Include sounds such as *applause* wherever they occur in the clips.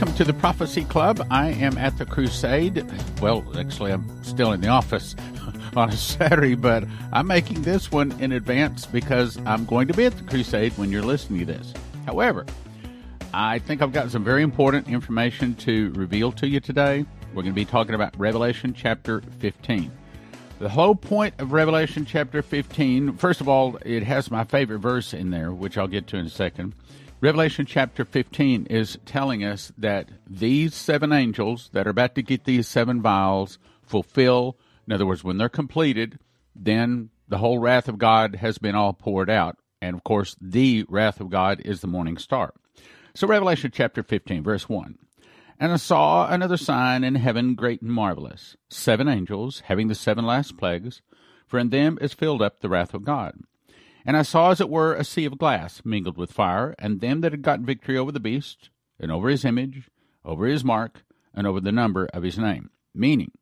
welcome to the Prophecy Club. I am at the crusade. Well, actually, I'm still in the office *laughs* on a Saturday, but I'm making this one in advance because I'm going to be at the crusade when you're listening to this. However, I think I've got some very important information to reveal to you today. We're going to be talking about Revelation chapter 15. The whole point of Revelation chapter 15, first of all, it has my favorite verse in there, which I'll get to in a second. Revelation chapter 15 is telling us that these seven angels that are about to get these seven vials fulfill, in other words, when they're completed, then the whole wrath of God has been all poured out. And of course, the wrath of God is the morning star. So, Revelation chapter 15, verse 1. And I saw another sign in heaven, great and marvelous seven angels, having the seven last plagues, for in them is filled up the wrath of God. And I saw, as it were, a sea of glass mingled with fire, and them that had gotten victory over the beast, and over his image, over his mark, and over the number of his name. Meaning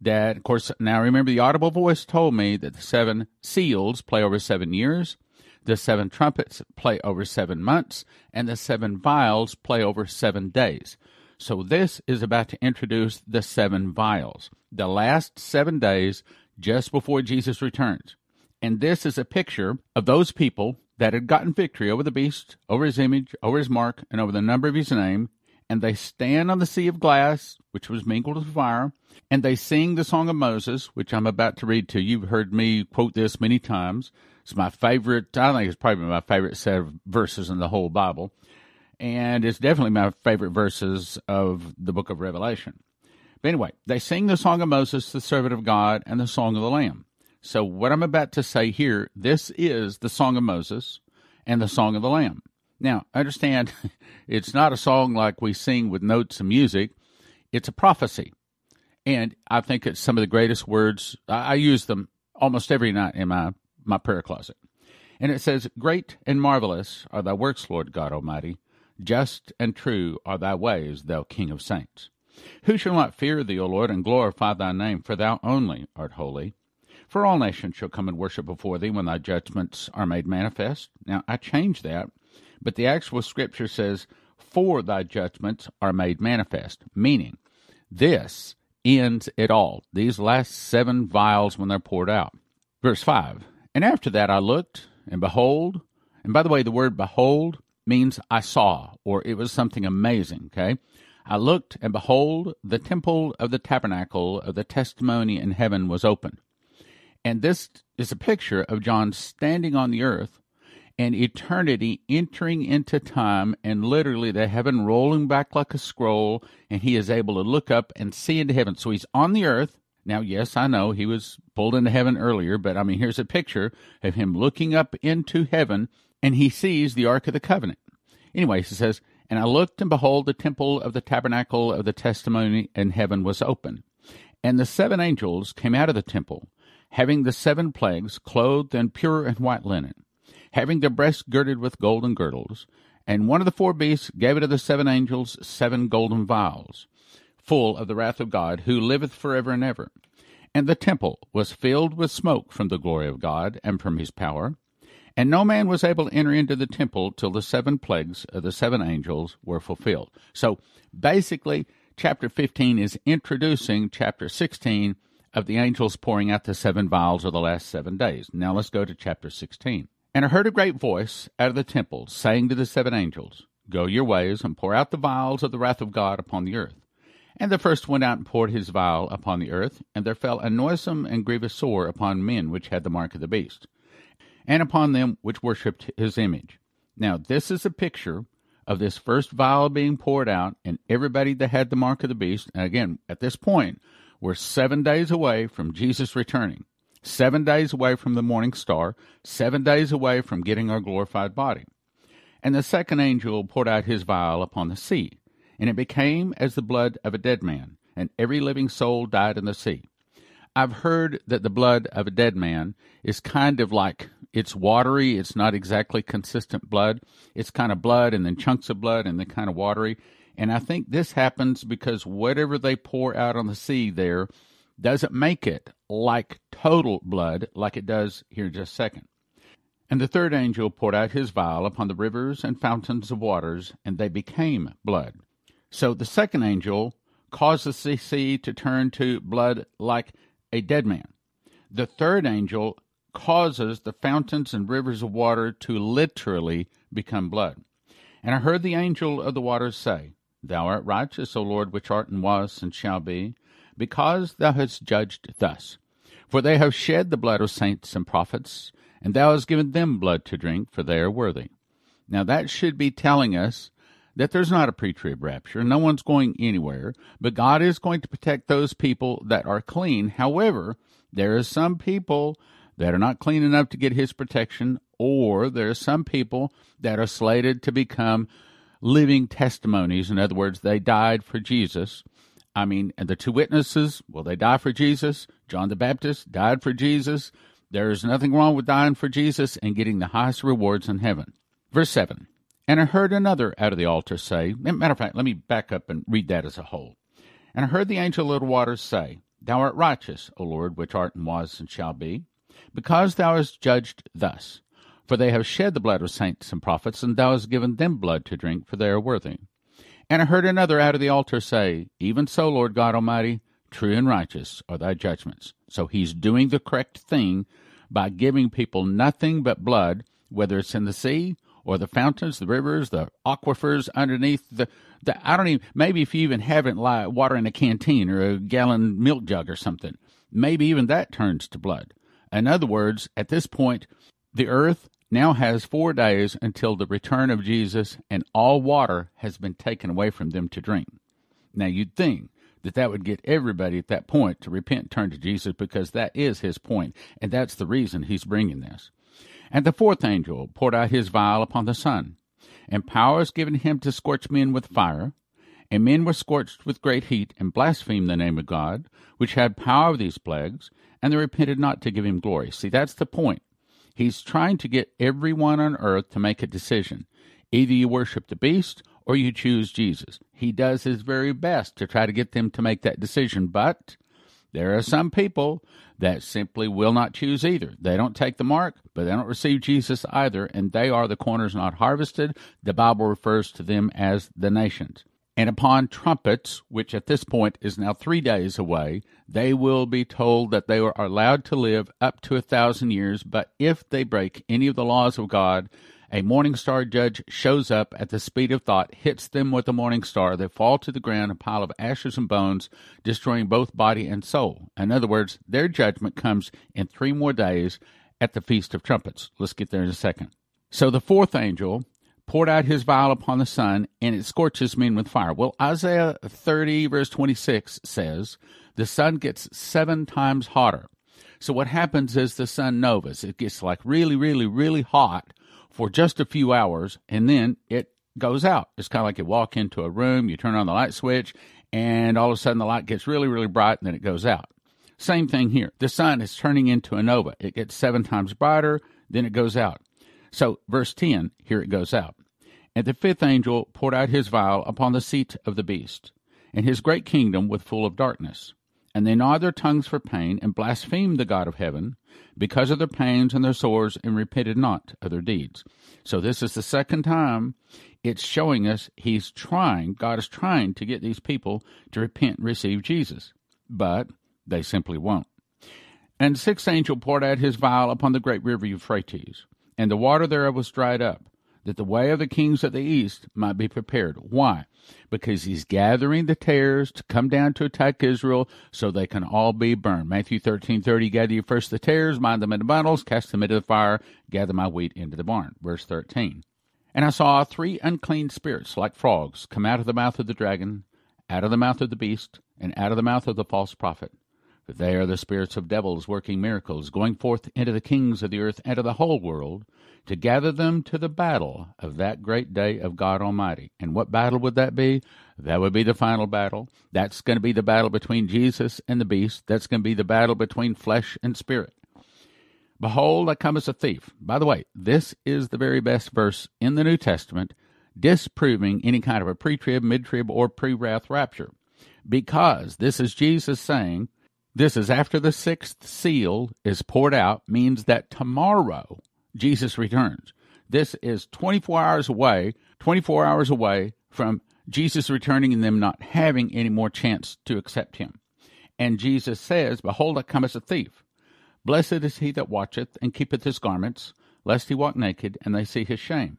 that, of course, now remember the audible voice told me that the seven seals play over seven years, the seven trumpets play over seven months, and the seven vials play over seven days. So this is about to introduce the seven vials, the last seven days just before Jesus returns. And this is a picture of those people that had gotten victory over the beast, over his image, over his mark, and over the number of his name. And they stand on the sea of glass, which was mingled with fire, and they sing the song of Moses, which I'm about to read to you. You've heard me quote this many times. It's my favorite, I think it's probably my favorite set of verses in the whole Bible. And it's definitely my favorite verses of the book of Revelation. But anyway, they sing the song of Moses, the servant of God, and the song of the Lamb. So, what I'm about to say here, this is the Song of Moses and the Song of the Lamb. Now, understand, *laughs* it's not a song like we sing with notes and music, it's a prophecy. And I think it's some of the greatest words. I, use them almost every night in my, my prayer closet. And it says, Great and marvelous are thy works, Lord God Almighty. Just and true are thy ways, thou King of saints. Who shall not fear thee, O Lord, and glorify thy name? For thou only art holy. For all nations shall come and worship before thee when thy judgments are made manifest. Now, I changed that, but the actual scripture says, For thy judgments are made manifest, meaning this ends it all. These last seven vials when they're poured out. Verse 5 And after that I looked, and behold, and by the way, the word behold means I saw, or it was something amazing, okay? I looked, and behold, the temple of the tabernacle of the testimony in heaven was open. And this is a picture of John standing on the earth and eternity entering into time and literally the heaven rolling back like a scroll and he is able to look up and see into heaven. So he's on the earth. Now, yes, I know he was pulled into heaven earlier, but I mean, here's a picture of him looking up into heaven and he sees the Ark of the Covenant. Anyways, he says, And I looked and behold the temple of the tabernacle of the testimony in heaven was open. And the seven angels came out of the temple having the seven plagues, clothed in pure and white linen, having their breasts girded with golden girdles. And one of the four beasts gave to the seven angels seven golden vials, full of the wrath of God, who liveth for ever and ever. And the temple was filled with smoke from the glory of God and from his power. And no man was able to enter into the temple till the seven plagues of the seven angels were fulfilled. So basically, chapter 15 is introducing chapter 16 of the angels pouring out the seven vials of the last seven days. Now let's go to chapter 16. And I heard a great voice out of the temple saying to the seven angels, Go your ways and pour out the vials of the wrath of God upon the earth. And the first went out and poured his vial upon the earth, and there fell a noisome and grievous sore upon men which had the mark of the beast, and upon them which worshipped his image. Now this is a picture of this first vial being poured out, and everybody that had the mark of the beast. And again, at this point, we're seven days away from Jesus returning, seven days away from the morning star, seven days away from getting our glorified body. And the second angel poured out his vial upon the sea, and it became as the blood of a dead man, and every living soul died in the sea. I've heard that the blood of a dead man is kind of like it's watery, it's not exactly consistent blood. It's kind of blood and then chunks of blood and then kind of watery. And I think this happens because whatever they pour out on the sea there doesn't make it like total blood, like it does here in just a second. And the third angel poured out his vial upon the rivers and fountains of waters, and they became blood. So the second angel causes the sea to turn to blood like a dead man. The third angel causes the fountains and rivers of water to literally become blood. And I heard the angel of the waters say, Thou art righteous, O Lord, which art and was and shall be, because thou hast judged thus. For they have shed the blood of saints and prophets, and thou hast given them blood to drink, for they are worthy. Now that should be telling us that there's not a pre trib rapture. No one's going anywhere, but God is going to protect those people that are clean. However, there are some people that are not clean enough to get his protection, or there are some people that are slated to become living testimonies. In other words, they died for Jesus. I mean, and the two witnesses, well, they died for Jesus. John the Baptist died for Jesus. There is nothing wrong with dying for Jesus and getting the highest rewards in heaven. Verse 7 And I heard another out of the altar say, matter of fact, let me back up and read that as a whole. And I heard the angel of the waters say, Thou art righteous, O Lord, which art and was and shall be, because thou hast judged thus. For they have shed the blood of saints and prophets, and thou hast given them blood to drink, for they are worthy. And I heard another out of the altar say, Even so, Lord God Almighty, true and righteous are thy judgments. So he's doing the correct thing by giving people nothing but blood, whether it's in the sea or the fountains, the rivers, the aquifers underneath the, the I don't even maybe if you even haven't like water in a canteen or a gallon milk jug or something, maybe even that turns to blood. In other words, at this point, the earth now has four days until the return of Jesus, and all water has been taken away from them to drink. Now, you'd think that that would get everybody at that point to repent and turn to Jesus because that is his point, and that's the reason he's bringing this. And the fourth angel poured out his vial upon the sun, and power is given him to scorch men with fire. And men were scorched with great heat, and blasphemed the name of God, which had power of these plagues, and they repented not to give him glory. See, that's the point. He's trying to get everyone on earth to make a decision. Either you worship the beast or you choose Jesus. He does his very best to try to get them to make that decision, but there are some people that simply will not choose either. They don't take the mark, but they don't receive Jesus either, and they are the corners not harvested. The Bible refers to them as the nations. And upon trumpets, which at this point is now three days away, they will be told that they are allowed to live up to a thousand years. But if they break any of the laws of God, a morning star judge shows up at the speed of thought, hits them with a morning star. They fall to the ground, a pile of ashes and bones, destroying both body and soul. In other words, their judgment comes in three more days at the Feast of Trumpets. Let's get there in a second. So the fourth angel poured out his vial upon the sun, and it scorches men with fire. Well, Isaiah 30, verse 26 says, the sun gets seven times hotter. So what happens is the sun novas. It gets like really, really, really hot for just a few hours, and then it goes out. It's kind of like you walk into a room, you turn on the light switch, and all of a sudden the light gets really, really bright, and then it goes out. Same thing here. The sun is turning into a nova. It gets seven times brighter, then it goes out. So, verse 10, here it goes out. And the fifth angel poured out his vial upon the seat of the beast, and his great kingdom was full of darkness. And they gnawed their tongues for pain, and blasphemed the God of heaven, because of their pains and their sores, and repented not of their deeds. So this is the second time it's showing us he's trying, God is trying to get these people to repent and receive Jesus. But they simply won't. And the sixth angel poured out his vial upon the great river Euphrates, and the water thereof was dried up, that the way of the kings of the east might be prepared. Why? Because he's gathering the tares to come down to attack Israel so they can all be burned. Matthew thirteen thirty, gather you first the tares, bind them into bundles, cast them into the fire, gather my wheat into the barn. Verse 13. And I saw three unclean spirits like frogs come out of the mouth of the dragon, out of the mouth of the beast, and out of the mouth of the false prophet they are the spirits of devils working miracles, going forth into the kings of the earth and to the whole world, to gather them to the battle of that great day of God Almighty. And what battle would that be? That would be the final battle. That's going to be the battle between Jesus and the beast. That's going to be the battle between flesh and spirit. Behold, I come as a thief. By the way, this is the very best verse in the New Testament disproving any kind of a pre trib, mid trib, or pre wrath rapture. Because this is Jesus saying, this is after the sixth seal is poured out, means that tomorrow Jesus returns. This is 24 hours away, 24 hours away from Jesus returning and them not having any more chance to accept him. And Jesus says, Behold, I come as a thief. Blessed is he that watcheth and keepeth his garments, lest he walk naked, and they see his shame.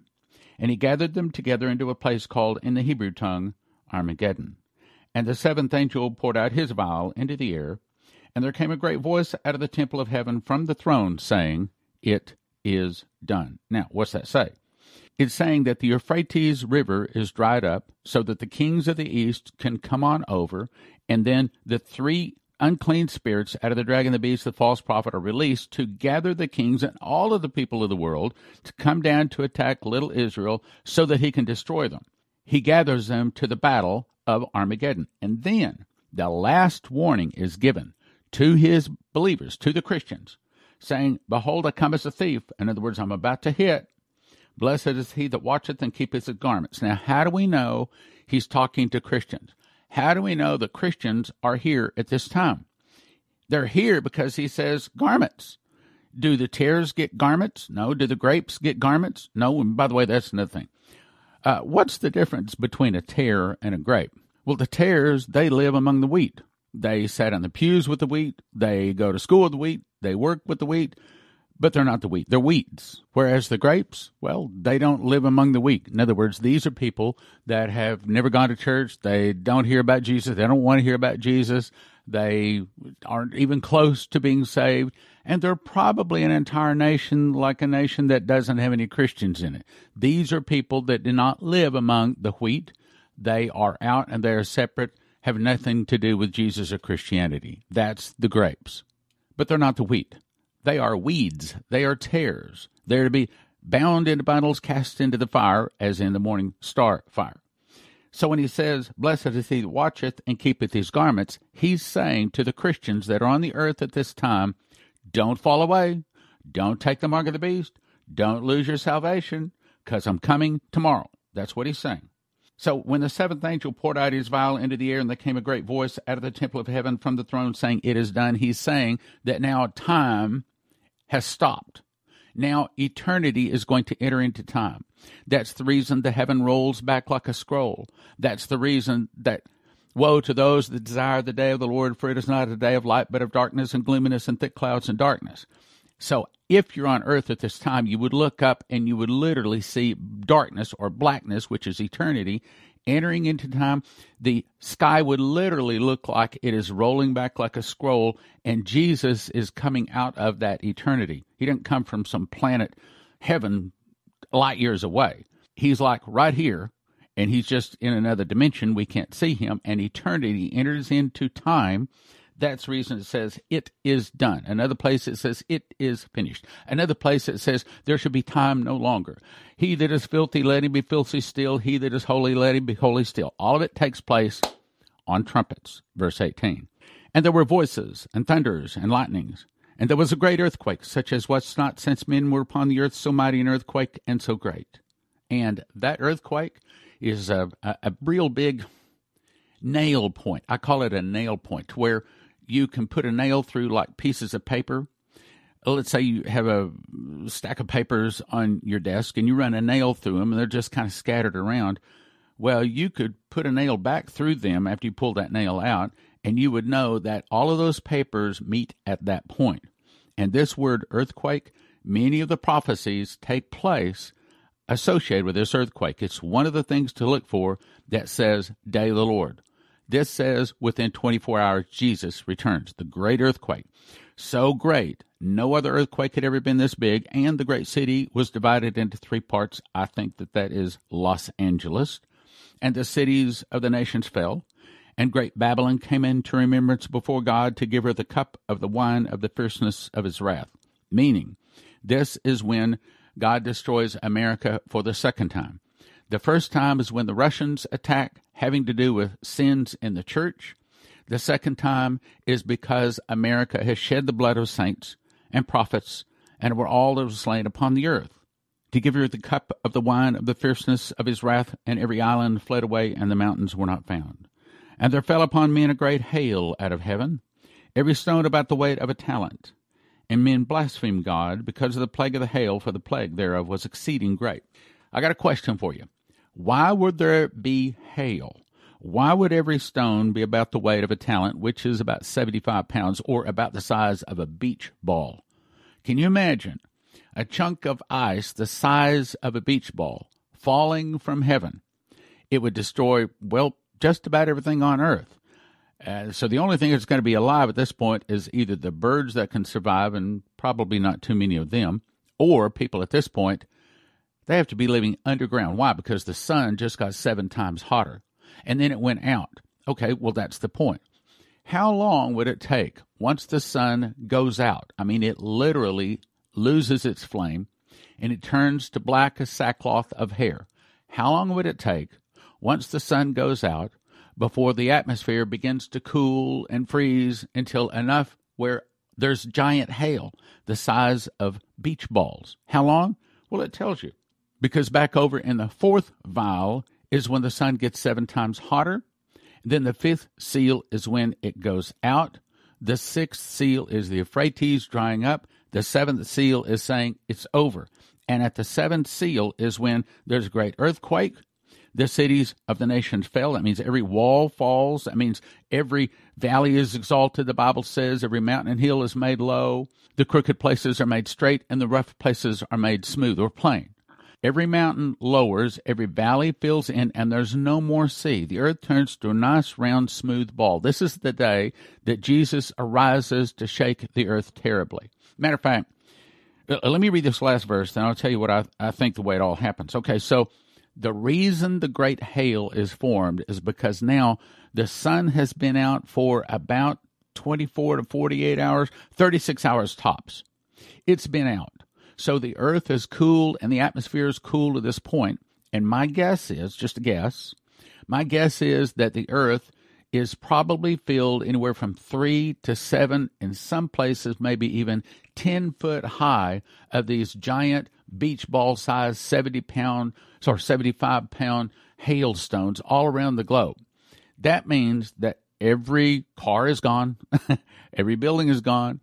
And he gathered them together into a place called in the Hebrew tongue Armageddon. And the seventh angel poured out his vial into the air, and there came a great voice out of the temple of heaven from the throne, saying, It is done. Now, what's that say? It's saying that the Euphrates River is dried up so that the kings of the east can come on over, and then the three unclean spirits out of the dragon, the beast, the false prophet are released to gather the kings and all of the people of the world to come down to attack little Israel so that he can destroy them. He gathers them to the battle of Armageddon. And then the last warning is given to his believers, to the Christians, saying, Behold, I come as a thief. In other words, I'm about to hit. Blessed is he that watcheth and keepeth his garments. Now, how do we know he's talking to Christians? How do we know the Christians are here at this time? They're here because he says garments. Do the tares get garments? No. Do the grapes get garments? No. And by the way, that's another thing. Uh, what's the difference between a tare and a grape? Well, the tares, they live among the wheat. They sat on the pews with the wheat. They go to school with the wheat. They work with the wheat but they're not the wheat. They're weeds. Whereas the grapes, well, they don't live among the wheat. In other words, these are people that have never gone to church. They don't hear about Jesus. They don't want to hear about Jesus. They aren't even close to being saved. And they're probably an entire nation like a nation that doesn't have any Christians in it. These are people that do not live among the wheat. They are out and they are separate, have nothing to do with Jesus or Christianity. That's the grapes. But they're not the wheat. They are weeds, they are tares. They are to be bound into bundles, cast into the fire, as in the morning star fire. So when he says, Blessed is he that watcheth and keepeth his garments, he's saying to the Christians that are on the earth at this time, don't fall away, don't take the mark of the beast, don't lose your salvation, because I'm coming tomorrow. That's what he's saying. So when the seventh angel poured out his vial into the air, and there came a great voice out of the temple of heaven from the throne saying, It is done, he's saying that now time has stopped. Now eternity is going to enter into time. That's the reason the heaven rolls back like a scroll. That's the reason that woe to those that desire the day of the Lord, for it is not a day of light, but of darkness and gloominess and thick clouds and darkness. So if you're on earth at this time, you would look up and you would literally see darkness or blackness, which is eternity, entering into time, the sky would literally look like it is rolling back like a scroll, and Jesus is coming out of that eternity. He didn't come from some planet heaven light years away. He's like right here, and he's just in another dimension. We can't see him, and eternity enters into time that's the reason it says it is done. Another place it says it is finished. Another place it says there should be time no longer. He that is filthy, let him be filthy still. He that is holy, let him be holy still. All of it takes place on trumpets, verse 18. And there were voices and thunders and lightnings. And there was a great earthquake, such as was not since men were upon the earth, so mighty an earthquake and so great. And that earthquake is a, a, a real big nail point. I call it a nail point, where you can put a nail through like pieces of paper. Uh, let's say you have a stack of papers on your desk and you run a nail through them and they're just kind of scattered around. Well, you could put a nail back through them after you pull that nail out, and you would know that all of those papers meet at that point. And this word earthquake, many of the prophecies take place associated with this earthquake. It's one of the things to look for that says, Day of the Lord. This says within 24 hours, Jesus returns. The great earthquake. So great. No other earthquake had ever been this big, and the great city was divided into three parts. I think that that is Los Angeles. And the cities of the nations fell. And great Babylon came into remembrance before God to give her the cup of the wine of the fierceness of his wrath. Meaning, this is when God destroys America for the second time. The first time is when the Russians attack, having to do with sins in the church. The second time is because America has shed the blood of saints and prophets, and were all that was slain upon the earth. To give her the cup of the wine of the fierceness of his wrath, and every island fled away, and the mountains were not found. And there fell upon men a great hail out of heaven, every stone about the weight of a talent. And men blasphemed God because of the plague of the hail, for the plague thereof was exceeding great. I got a question for you. Why would there be hail? Why would every stone be about the weight of a talent, which is about 75 pounds, or about the size of a beach ball? Can you imagine a chunk of ice the size of a beach ball falling from heaven? It would destroy, well, just about everything on earth. Uh, so the only thing that's going to be alive at this point is either the birds that can survive, and probably not too many of them, or people at this point, they have to be living underground. Why? Because the sun just got seven times hotter and then it went out. Okay, well, that's the point. How long would it take once the sun goes out? I mean, it literally loses its flame and it turns to black as sackcloth of hair. How long would it take once the sun goes out before the atmosphere begins to cool and freeze until enough where there's giant hail the size of beach balls? How long? Well, it tells you. Because back over in the fourth vial is when the sun gets seven times hotter. Then the fifth seal is when it goes out. The sixth seal is the Euphrates drying up. The seventh seal is saying it's over. And at the seventh seal is when there's a great earthquake. The cities of the nations fell. That means every wall falls. That means every valley is exalted. The Bible says every mountain and hill is made low. The crooked places are made straight, and the rough places are made smooth or plain. Every mountain lowers, every valley fills in, and there's no more sea. The earth turns to a nice, round, smooth ball. This is the day that Jesus arises to shake the earth terribly. Matter of fact, let me read this last verse, then I'll tell you what I, I think the way it all happens. Okay, so the reason the great hail is formed is because now the sun has been out for about 24 to 48 hours, 36 hours tops. It's been out. So the Earth is cool and the atmosphere is cool to this point. And my guess is, just a guess, my guess is that the Earth is probably filled anywhere from three to seven, in some places, maybe even 10 foot high of these giant beach ball size 70 pound, sorry, 75 pound hailstones all around the globe. That means that every car is gone, *laughs* every building is gone,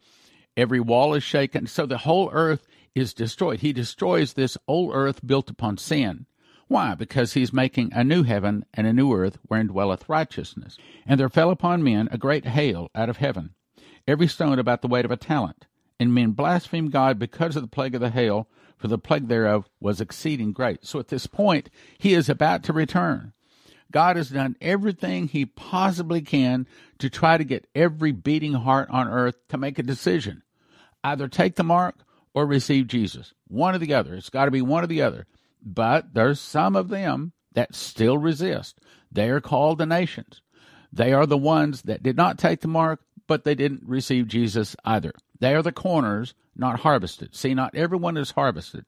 every wall is shaken. So the whole earth is destroyed. He destroys this old earth built upon sin. Why? Because he's making a new heaven and a new earth wherein dwelleth righteousness. And there fell upon men a great hail out of heaven, every stone about the weight of a talent. And men blasphemed God because of the plague of the hail, for the plague thereof was exceeding great. So at this point, he is about to return. God has done everything he possibly can to try to get every beating heart on earth to make a decision. Either take the mark or receive Jesus. One or the other. It's got to be one or the other. But there's some of them that still resist. They are called the nations. They are the ones that did not take the mark, but they didn't receive Jesus either. They are the corners, not harvested. See, not everyone is harvested.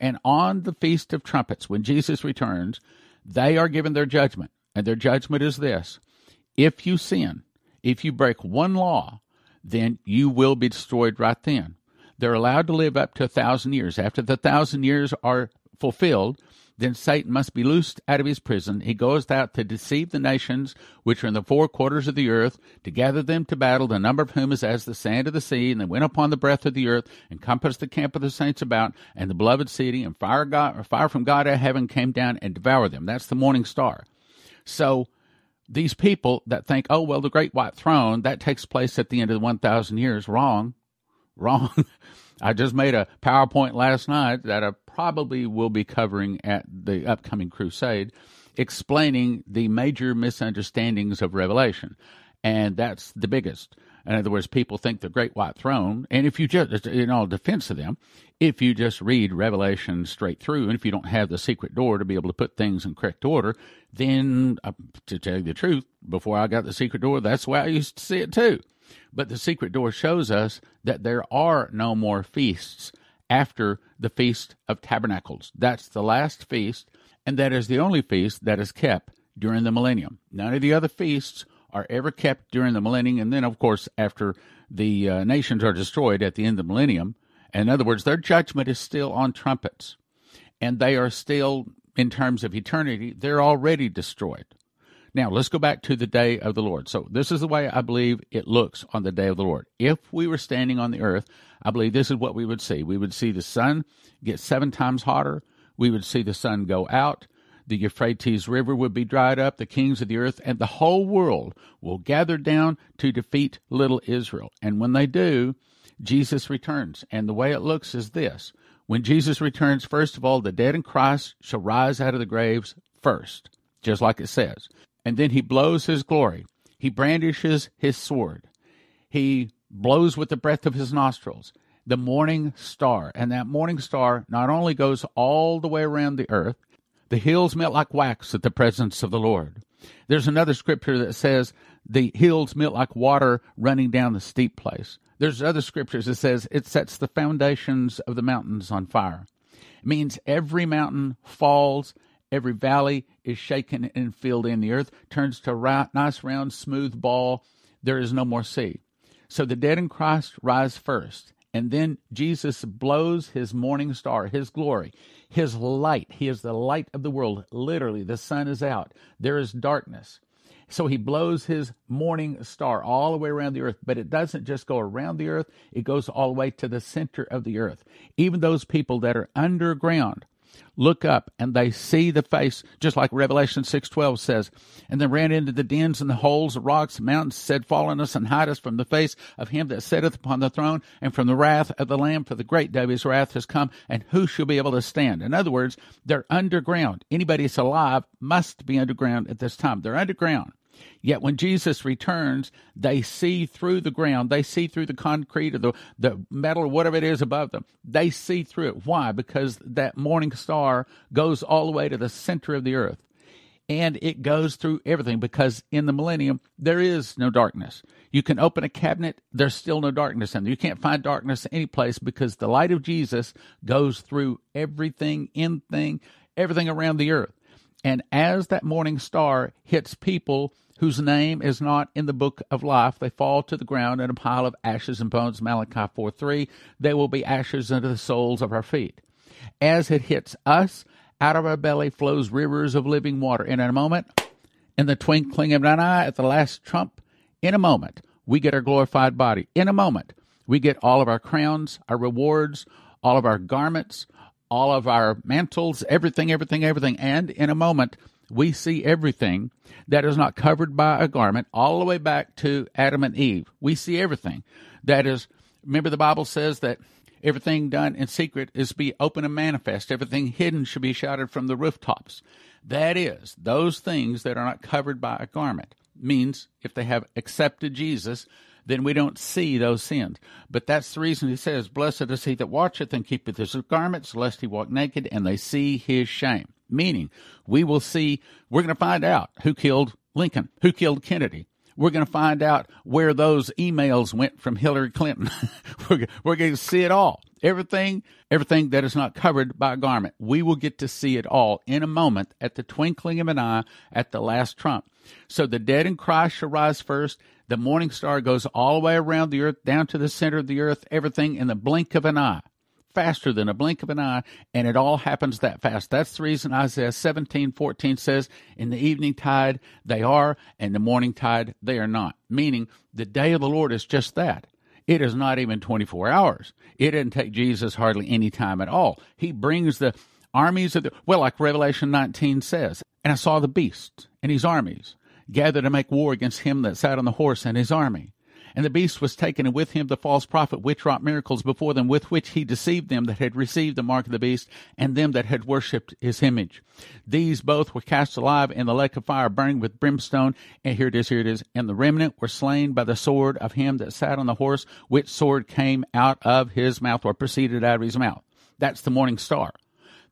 And on the Feast of Trumpets, when Jesus returns, they are given their judgment. And their judgment is this if you sin, if you break one law, then you will be destroyed right then. They're allowed to live up to a thousand years. After the thousand years are fulfilled, then Satan must be loosed out of his prison. He goes out to deceive the nations which are in the four quarters of the earth, to gather them to battle, the number of whom is as the sand of the sea. And they went upon the breath of the earth, and compassed the camp of the saints about, and the beloved city, and fire, God, fire from God out of heaven came down and devoured them. That's the morning star. So these people that think, oh, well, the great white throne, that takes place at the end of the 1,000 years, wrong. Wrong. *laughs* I just made a PowerPoint last night that I probably will be covering at the upcoming crusade, explaining the major misunderstandings of Revelation. And that's the biggest. In other words, people think the great white throne, and if you just, in all defense of them, if you just read Revelation straight through, and if you don't have the secret door to be able to put things in correct order, then, uh, to tell you the truth, before I got the secret door, that's the way I used to see it too. But the secret door shows us that there are no more feasts after the Feast of Tabernacles. That's the last feast, and that is the only feast that is kept during the millennium. None of the other feasts are ever kept during the millennium, and then, of course, after the uh, nations are destroyed at the end of the millennium. In other words, their judgment is still on trumpets, and they are still, in terms of eternity, they're already destroyed. Now, let's go back to the day of the Lord. So, this is the way I believe it looks on the day of the Lord. If we were standing on the earth, I believe this is what we would see. We would see the sun get seven times hotter. We would see the sun go out. the Euphrates River would be dried up, the kings of the earth, and the whole world will gather down to defeat little Israel. And when they do, Jesus returns. And the way it looks is this when Jesus returns, first of all, the dead in Christ shall rise out of the graves first, just like it says. And then he blows his glory. He brandishes his sword. He blows with the breath of his nostrils the morning star. And that morning star not only goes all the way around the earth, the hills melt like wax at the presence of the Lord. There's another scripture that says the hills melt like water running down the steep place. There's other scriptures that says it sets the foundations of the mountains on fire. It means every mountain falls, every valley is shaken and filled in. The earth turns to a nice round smooth ball. There is no more sea. So the dead in Christ rise first. And then Jesus blows his morning star, his glory, his light. He is the light of the world. Literally, the sun is out. There is darkness. So he blows his morning star all the way around the earth, but it doesn't just go around the earth, it goes all the way to the center of the earth. Even those people that are underground look up and they see the face just like revelation 6.12 says. And then ran into the dens and the holes the rocks the mountains said fall on us and hide us from the face of him that sitteth upon the throne and from the wrath of the lamb for the great day of his wrath has come and who shall be able to stand? In other words they're underground. Anybody that's alive must be underground at this time. They're underground Yet when Jesus returns, they see through the ground, they see through the concrete or the, the metal or whatever it is above them. They see through it. Why? Because that morning star goes all the way to the center of the earth. And it goes through everything because in the millennium, there is no darkness. You can open a cabinet, there's still no darkness in there. You can't find darkness any place because the light of Jesus goes through everything, in thing, everything around the earth. And as that morning star hits people whose name is not in the book of life, they fall to the ground in a pile of ashes and bones. Malachi 4 3. They will be ashes under the soles of our feet. As it hits us, out of our belly flows rivers of living water. And in a moment, in the twinkling of an eye, at the last trump, in a moment, we get our glorified body. In a moment, we get all of our crowns, our rewards, all of our garments, all of our mantles, everything, everything, everything. And in a moment, we see everything that is not covered by a garment all the way back to Adam and Eve. We see everything that is, remember the Bible says that everything done in secret is to be open and manifest. Everything hidden should be shouted from the rooftops. That is, those things that are not covered by a garment means if they have accepted Jesus, then we don't see those sins. But that's the reason he says, Blessed is he that watcheth and keepeth his garments, lest he walk naked, and they see his shame. Meaning, we will see, we're going to find out who killed Lincoln, who killed Kennedy. We're going to find out where those emails went from Hillary Clinton. *laughs* we're, we're going to see it all. Everything, everything that is not covered by a garment. We will get to see it all in a moment at the twinkling of an eye at the last trump. So the dead in Christ shall rise first. The morning star goes all the way around the earth, down to the center of the earth, everything in the blink of an eye faster than a blink of an eye, and it all happens that fast. That's the reason Isaiah 17, 14 says, In the evening tide they are, and the morning tide they are not. Meaning, the day of the Lord is just that. It is not even 24 hours. It didn't take Jesus hardly any time at all. He brings the armies of the, well, like Revelation 19 says, and I saw the beast and his armies gather to make war against him that sat on the horse and his army. And the beast was taken, and with him the false prophet, which wrought miracles before them, with which he deceived them that had received the mark of the beast, and them that had worshipped his image. These both were cast alive in the lake of fire, burning with brimstone. And here it is, here it is. And the remnant were slain by the sword of him that sat on the horse, which sword came out of his mouth, or proceeded out of his mouth. That's the morning star.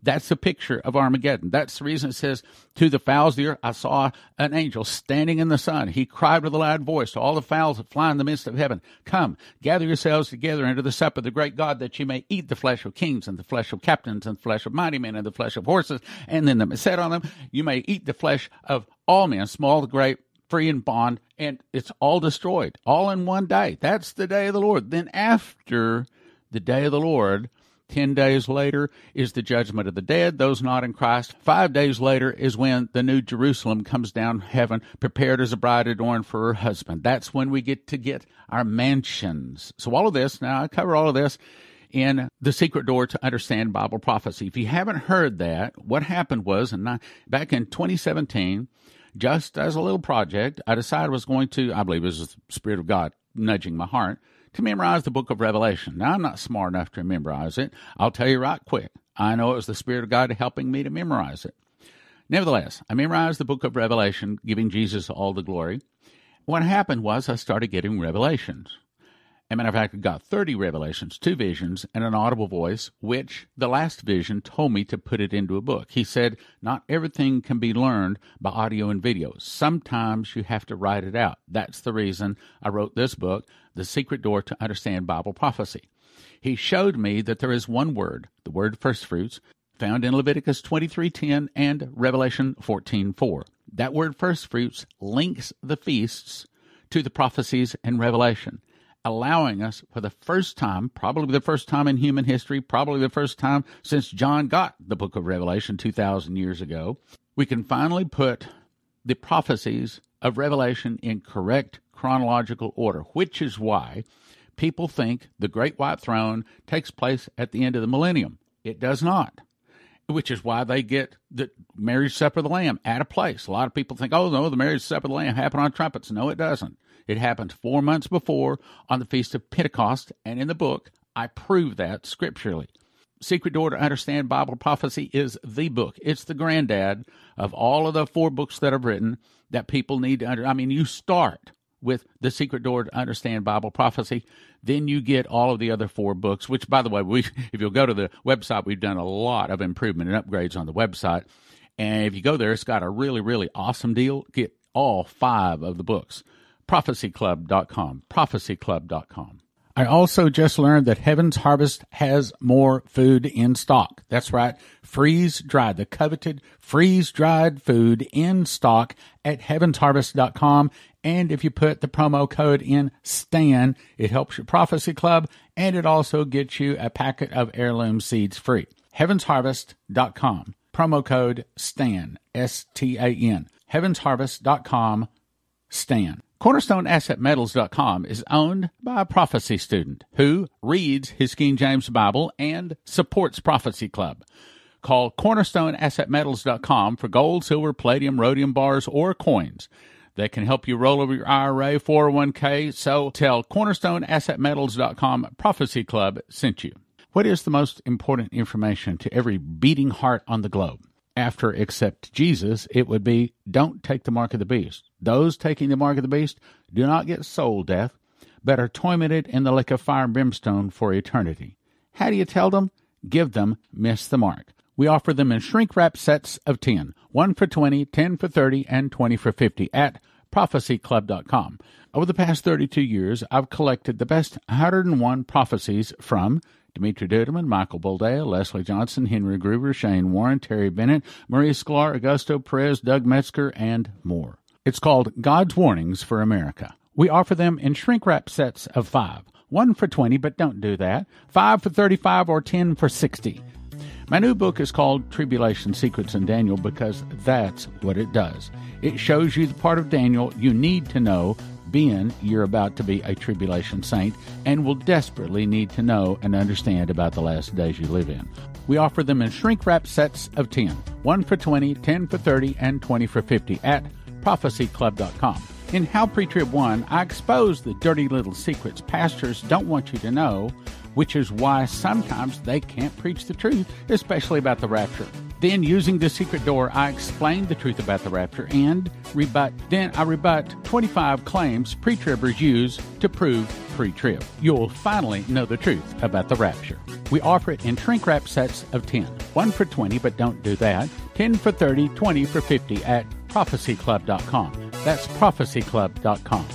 That's the picture of Armageddon. That's the reason it says, To the fowls of the earth, I saw an angel standing in the sun. He cried with a loud voice to all the fowls that fly in the midst of heaven, Come, gather yourselves together into the supper of the great God, that you may eat the flesh of kings, and the flesh of captains, and the flesh of mighty men, and the flesh of horses, and then the set on them, you may eat the flesh of all men, small great, free and bond, and it's all destroyed, all in one day. That's the day of the Lord. Then after the day of the Lord, Ten days later is the judgment of the dead, those not in Christ. Five days later is when the new Jerusalem comes down heaven, prepared as a bride adorned for her husband. That's when we get to get our mansions. So all of this, now I cover all of this in The Secret Door to Understand Bible Prophecy. If you haven't heard that, what happened was in, back in 2017, just as a little project, I decided I was going to, I believe it was the Spirit of God nudging my heart, to memorize the book of Revelation. Now, I'm not smart enough to memorize it. I'll tell you right quick. I know it was the Spirit of God helping me to memorize it. Nevertheless, I memorized the book of Revelation, giving Jesus all the glory. What happened was I started getting revelations. A matter of fact, got 30 revelations, two visions, and an audible voice, which the last vision told me to put it into a book. He said, Not everything can be learned by audio and video. Sometimes you have to write it out. That's the reason I wrote this book, The Secret Door to Understand Bible Prophecy. He showed me that there is one word, the word first fruits, found in Leviticus 23:10 and Revelation 14:4. That word first fruits links the feasts to the prophecies in revelation allowing us for the first time, probably the first time in human history, probably the first time since John got the book of Revelation 2,000 years ago, we can finally put the prophecies of Revelation in correct chronological order, which is why people think the Great White Throne takes place at the end of the millennium. It does not. Which is why they get the marriage supper of the Lamb at a place. A lot of people think, oh no, the marriage supper of the Lamb happened on trumpets. No, it doesn't. It happened four months before on the Feast of Pentecost, and in the book, I prove that scripturally. Secret Door to Understand Bible Prophecy is the book. It's the granddad of all of the four books that I've written that people need to under. I mean, you start with the Secret Door to Understand Bible Prophecy, then you get all of the other four books. Which, by the way, we if you'll go to the website, we've done a lot of improvement and upgrades on the website. And if you go there, it's got a really, really awesome deal. Get all five of the books prophecyclub.com. Prophecyclub.com. I also just learned that Heaven's Harvest has more food in stock. That's right. Freeze dried, the coveted freeze dried food in stock at heavensharvest.com. And if you put the promo code in STAN, it helps your prophecy club and it also gets you a packet of heirloom seeds free. Heavensharvest.com. Promo code STAN, S T A N. Heavensharvest.com, STAN. CornerstoneAssetMetals.com is owned by a prophecy student who reads his King James Bible and supports Prophecy Club. Call CornerstoneAssetMetals.com for gold, silver, palladium, rhodium bars, or coins that can help you roll over your IRA, 401k. So tell CornerstoneAssetMetals.com Prophecy Club sent you. What is the most important information to every beating heart on the globe? After accept Jesus, it would be don't take the mark of the beast. Those taking the mark of the beast do not get soul death, but are tormented in the lake of fire and brimstone for eternity. How do you tell them? Give them miss the mark. We offer them in shrink wrap sets of 10, 1 for 20, 10 for 30, and 20 for 50 at prophecyclub.com. Over the past 32 years, I've collected the best 101 prophecies from Dimitri Duduman, Michael Boldea, Leslie Johnson, Henry Gruver, Shane Warren, Terry Bennett, Maria Sklar, Augusto Perez, Doug Metzger, and more. It's called God's Warnings for America. We offer them in shrink wrap sets of five. One for 20, but don't do that. Five for 35 or 10 for 60. My new book is called Tribulation Secrets in Daniel because that's what it does. It shows you the part of Daniel you need to know being you're about to be a tribulation saint and will desperately need to know and understand about the last days you live in. We offer them in shrink wrap sets of 10, 1 for 20, 10 for 30, and 20 for 50 at prophecyclub.com. In How Pre-Trib 1, I expose the dirty little secrets pastors don't want you to know, which is why sometimes they can't preach the truth, especially about the rapture. Then, using the secret door, I explain the truth about the rapture and rebut. Then I rebut 25 claims pre-tribbers use to prove pre-trib. You'll finally know the truth about the rapture. We offer it in shrink wrap sets of 10. One for 20, but don't do that. 10 for 30, 20 for 50 at prophecyclub.com. That's prophecyclub.com.